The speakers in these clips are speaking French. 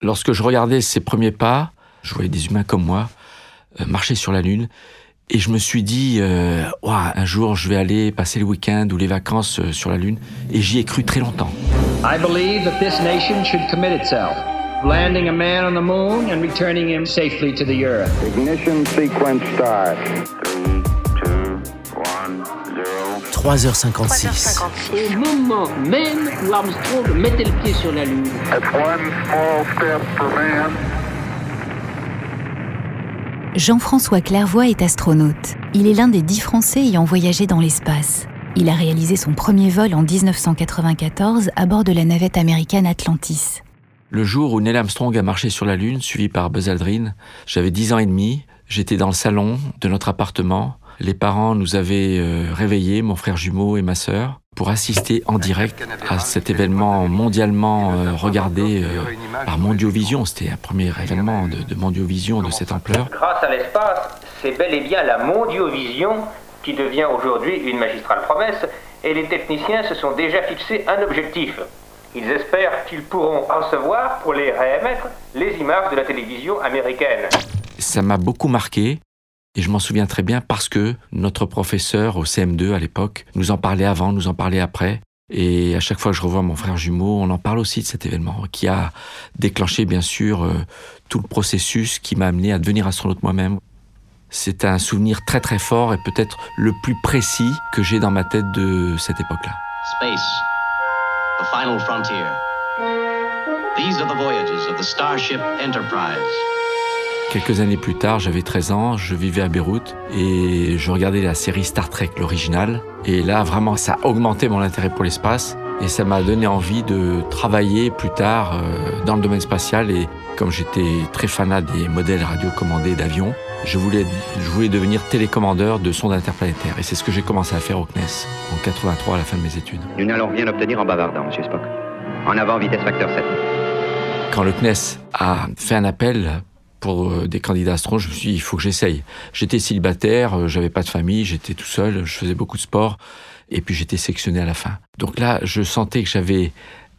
Lorsque je regardais ses premiers pas, je voyais des humains comme moi euh, marcher sur la Lune. Et je me suis dit, euh, un jour, je vais aller passer le week-end ou les vacances euh, sur la Lune. Et j'y ai cru très longtemps. I believe that this nation should commit itself, landing a man on the moon and returning him safely to the Earth. Ignition sequence start. 3h56. Au moment même où Armstrong mettait le pied sur la Lune. That's one small step for man. Jean-François Clairvoy est astronaute. Il est l'un des dix Français ayant voyagé dans l'espace. Il a réalisé son premier vol en 1994 à bord de la navette américaine Atlantis. Le jour où Neil Armstrong a marché sur la Lune, suivi par Buzz Aldrin, j'avais 10 ans et demi. J'étais dans le salon de notre appartement. Les parents nous avaient euh, réveillés, mon frère jumeau et ma sœur, pour assister en direct à cet événement mondialement euh, regardé euh, par Mondiovision. C'était un premier événement de, de Mondiovision de cette ampleur. Grâce à l'espace, c'est bel et bien la mondiovision qui devient aujourd'hui une magistrale promesse et les techniciens se sont déjà fixé un objectif. Ils espèrent qu'ils pourront recevoir, pour les réémettre, les images de la télévision américaine. Ça m'a beaucoup marqué. Et je m'en souviens très bien parce que notre professeur au CM2 à l'époque nous en parlait avant, nous en parlait après. Et à chaque fois que je revois mon frère jumeau, on en parle aussi de cet événement qui a déclenché bien sûr euh, tout le processus qui m'a amené à devenir astronaute moi-même. C'est un souvenir très très fort et peut-être le plus précis que j'ai dans ma tête de cette époque-là. Space, the final frontier. These are the voyages of the Starship Enterprise. Quelques années plus tard, j'avais 13 ans, je vivais à Beyrouth et je regardais la série Star Trek, l'original. Et là, vraiment, ça a augmenté mon intérêt pour l'espace et ça m'a donné envie de travailler plus tard euh, dans le domaine spatial. Et comme j'étais très fanat des modèles radiocommandés d'avions, je voulais, je voulais devenir télécommandeur de sondes interplanétaires. Et c'est ce que j'ai commencé à faire au CNES en 83 à la fin de mes études. Nous n'allons rien obtenir en bavardant, Monsieur Spock. En avant, vitesse facteur 7. Quand le CNES a fait un appel pour euh, des candidats astronautes, je me suis dit, il faut que j'essaye. J'étais célibataire, euh, j'avais pas de famille, j'étais tout seul, je faisais beaucoup de sport, et puis j'étais sélectionné à la fin. Donc là, je sentais que j'avais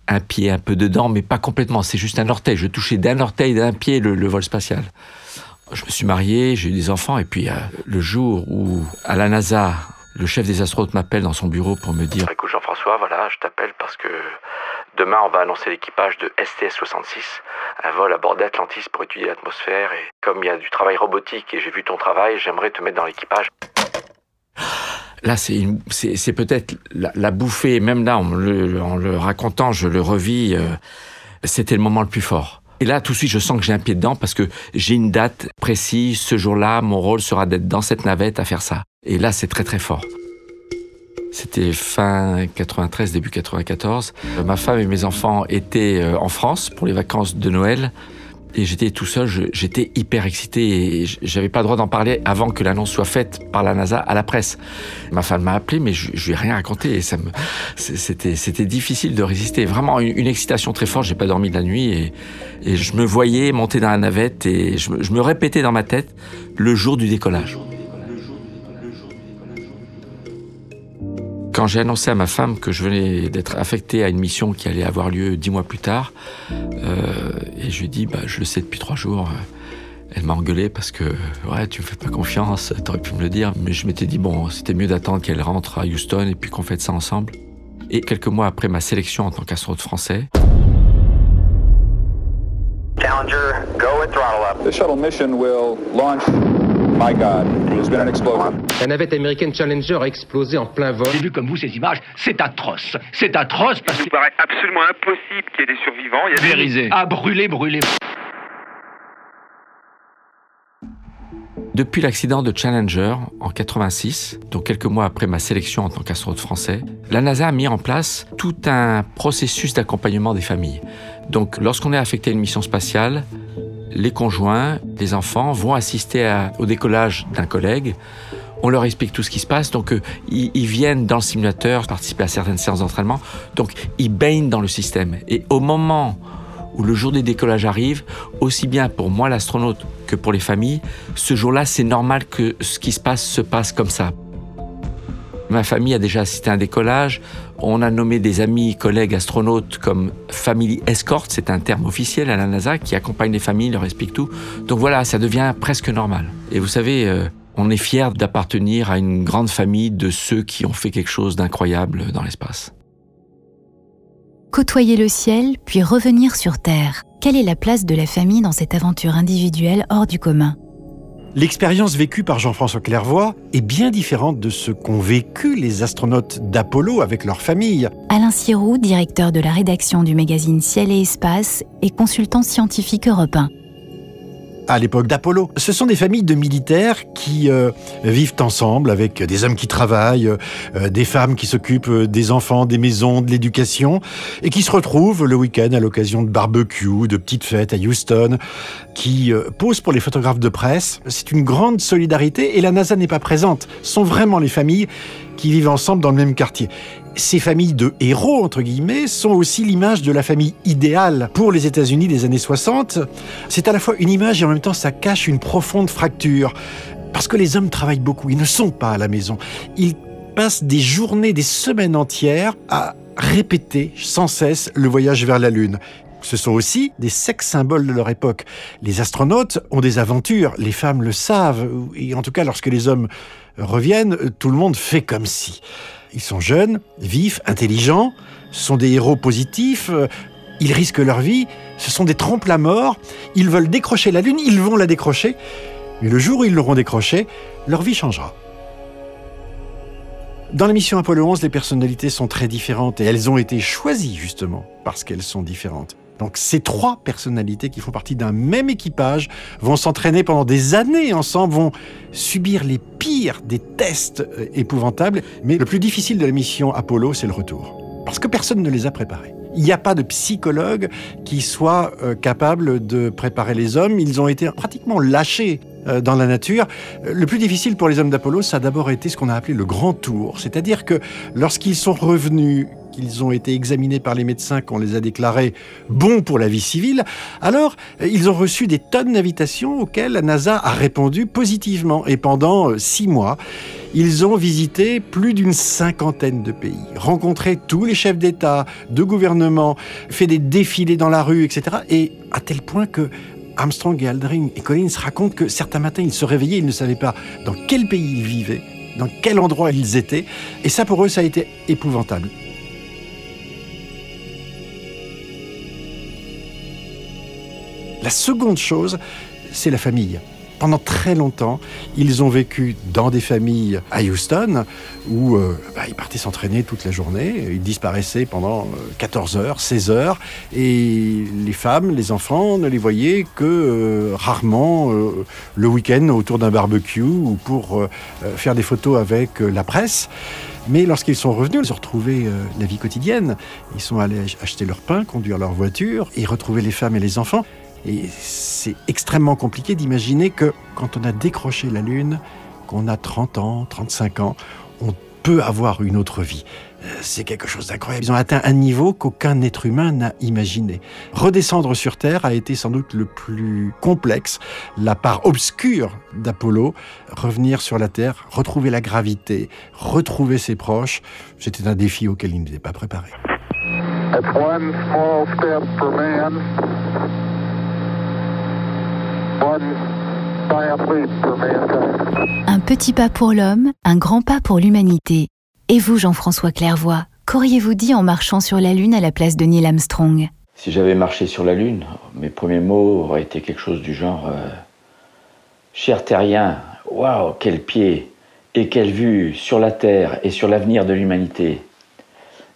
un pied un peu dedans, mais pas complètement, c'est juste un orteil. Je touchais d'un orteil, d'un pied le, le, vol spatial. Je me suis marié, j'ai eu des enfants, et puis euh, le jour où, à la NASA, le chef des astronautes m'appelle dans son bureau pour me dire Écoute Jean-François, voilà, je t'appelle parce que demain on va annoncer l'équipage de STS-66, un vol à bord d'Atlantis pour étudier l'atmosphère. Et comme il y a du travail robotique et j'ai vu ton travail, j'aimerais te mettre dans l'équipage. Là, c'est peut-être la, bouffée, même là, en le, en le, racontant, je le revis, euh, c'était le moment le plus fort. Et là, tout de suite, je sens que j'ai un pied dedans parce que j'ai une date précise. Ce jour-là, mon rôle sera d'être dans cette navette à faire ça. Et là, c'est très très fort. C'était fin 93, début 94. Ma femme et mes enfants étaient euh, en France pour les vacances de Noël. Et j'étais tout seul, j'étais hyper excité et j'avais pas le droit d'en parler avant que l'annonce soit faite par la NASA à la presse. Ma femme m'a appelé, mais je, je lui ai rien raconté et ça me, c'était, c'était difficile de résister. Vraiment une, une excitation très forte. J'ai pas dormi de la nuit et, je me voyais monter dans la navette et je me répétais dans ma tête le jour du décollage. Quand j'ai annoncé à ma femme que je venais d'être affecté à une mission qui allait avoir lieu dix mois plus tard, euh, et je lui ai dit, bah, je le sais depuis trois jours, elle m'a engueulé parce que, ouais, tu me fais pas confiance, t'aurais pu me le dire, mais je m'étais dit, bon, c'était mieux d'attendre qu'elle rentre à Houston et puis qu'on fasse ça ensemble. Et quelques mois après ma sélection en tant qu'astronaute français, Challenger, go with throttle up. The shuttle mission will launch. My God, there's been an explosion. La navette américaine Challenger a explosé en plein vol. J'ai vu comme vous ces images, c'est atroce. C'est atroce parce Il que... paraît absolument impossible qu'il y ait des survivants. Il y a des... Vérisé. Ah, brûlé, brûlé. Depuis l'accident de Challenger en 86, donc quelques mois après ma sélection en tant qu'astronaute français, la NASA a mis en place tout un processus d'accompagnement des familles. Donc lorsqu'on est affecté à une mission spatiale, les conjoints, les enfants vont assister au décollage d'un collègue. On leur explique tout ce qui se passe, donc euh, ils, ils, viennent dans le simulateur participer à certaines séances d'entraînement, donc ils baignent dans le système. Et au moment où le jour des décollages arrive, aussi bien pour moi l'astronaute que pour les familles, ce jour-là, c'est normal que ce qui se passe se passe comme ça. Ma famille a déjà assisté à un décollage. On a nommé des amis, collègues astronautes comme Family Escort, c'est un terme officiel à la NASA qui accompagne les familles, leur explique tout. Donc voilà, ça devient presque normal. Et vous savez, euh, on est fier d'appartenir à une grande famille de ceux qui ont fait quelque chose d'incroyable dans l'espace. Côtoyer le ciel, puis revenir sur Terre. Quelle est la place de la famille dans cette aventure individuelle hors du commun? L'expérience vécue par Jean-François Clairvoy est bien différente de ce qu'ont vécu les astronautes d'Apollo avec leur famille. Alain Sirou, directeur de la rédaction du magazine Ciel et Espace et consultant scientifique européen à l'époque d'Apollo. Ce sont des familles de militaires qui euh, vivent ensemble avec des hommes qui travaillent, euh, des femmes qui s'occupent des enfants, des maisons, de l'éducation, et qui se retrouvent le week-end à l'occasion de barbecues, de petites fêtes à Houston, qui euh, posent pour les photographes de presse. C'est une grande solidarité et la NASA n'est pas présente. Ce sont vraiment les familles qui vivent ensemble dans le même quartier ces familles de héros, entre guillemets, sont aussi l'image de la famille idéale pour les États-Unis des années 60. C'est à la fois une image et en même temps ça cache une profonde fracture. Parce que les hommes travaillent beaucoup, ils ne sont pas à la maison. Ils passent des journées, des semaines entières à répéter sans cesse le voyage vers la Lune. Ce sont aussi des sex symboles de leur époque. Les astronautes ont des aventures, les femmes le savent, et en tout cas lorsque les hommes reviennent, tout le monde fait comme si. Ils sont jeunes, vifs, intelligents, sont des héros positifs, euh, ils risquent leur vie, ce sont des trempes à mort, ils veulent décrocher la Lune, ils vont la décrocher, mais le jour où ils l'auront décrochée, leur vie changera. Dans la mission Apollo 11, les personnalités sont très différentes et elles ont été choisies justement parce qu'elles sont différentes. Donc ces trois personnalités qui font partie d'un même équipage vont s'entraîner pendant des années ensemble, vont subir les pires des tests euh, épouvantables. Mais le plus difficile de la mission Apollo, c'est le retour. Parce que personne ne les a préparés. Il n'y a pas de psychologue qui soit euh, capable de préparer les hommes. Ils ont été pratiquement lâchés euh, dans la nature. Le plus difficile pour les hommes d'Apollo, ça a d'abord été ce qu'on a appelé le grand tour. C'est-à-dire que lorsqu'ils sont revenus qu'ils ont été examinés par les médecins, qu'on les a déclarés bons pour la vie civile, alors euh, ils ont reçu des tonnes d'invitations auxquelles la NASA a répondu positivement. Et pendant euh, six mois, ils ont visité plus d'une cinquantaine de pays, rencontré tous les chefs d'État, de gouvernement, fait des défilés dans la rue, etc. Et à tel point que Armstrong et Aldrin et Collins racontent que certains matins, ils se réveillaient, ils ne savaient pas dans quel pays ils vivaient, dans quel endroit ils étaient. Et ça, pour eux, ça a été épouvantable. La seconde chose, c'est la famille. Pendant très longtemps, ils ont vécu dans des familles à Houston où euh, bah, ils partaient s'entraîner toute la journée. Ils disparaissaient pendant 14 euh, heures, 16 heures. Et les femmes, les enfants ne les voyaient que euh, rarement le week-end autour d'un barbecue ou pour faire des photos avec la presse. Mais lorsqu'ils sont revenus, ils ont retrouvé la vie quotidienne. Ils sont allés acheter leur pain, conduire leur voiture et retrouver les femmes et les enfants. Et c'est extrêmement compliqué d'imaginer que quand on a décroché la Lune, qu'on a 30 ans, 35 ans, on peut avoir une autre vie. Euh, c'est quelque chose d'incroyable. Ils ont atteint un niveau qu'aucun être humain n'a imaginé. Redescendre sur Terre a été sans doute le plus complexe, la part obscure d'Apollo. Revenir sur la Terre, retrouver la gravité, retrouver ses proches, c'était un défi auquel ils n'étaient pas préparés. Un petit pas pour l'homme, un grand pas pour l'humanité. Et vous, Jean-François Clairvoy, qu'auriez-vous dit en marchant sur la Lune à la place de Neil Armstrong? Si j'avais marché sur la Lune, mes premiers mots auraient été quelque chose du genre euh, Cher terrien, waouh, quel pied et quelle vue sur la Terre et sur l'avenir de l'humanité.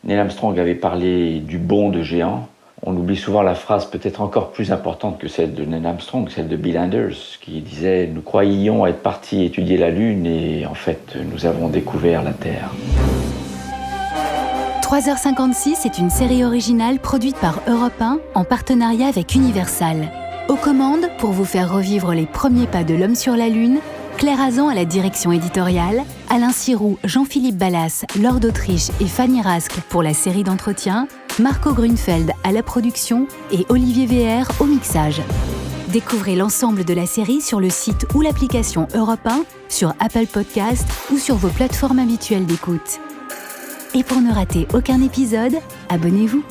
Neil Armstrong avait parlé du bond de géant on oublie souvent la phrase peut-être encore plus importante que celle de Neil Armstrong, celle de Bill Anders, qui disait Nous croyions être partis étudier la Lune et en fait nous avons découvert la Terre. 3h56 est une série originale produite par Europe 1 en partenariat avec Universal. Aux commandes, pour vous faire revivre les premiers pas de l'homme sur la Lune, Claire Azan à la direction éditoriale, Alain Sirou, Jean-Philippe Ballas, Lord d'Autriche et Fanny Rascle pour la série d'entretien, Marco Grunfeld à la production et Olivier VR au mixage. Découvrez l'ensemble de la série sur le site ou l'application Europe 1, sur Apple Podcast ou sur vos plateformes habituelles d'écoute. Et pour ne rater aucun épisode, abonnez-vous.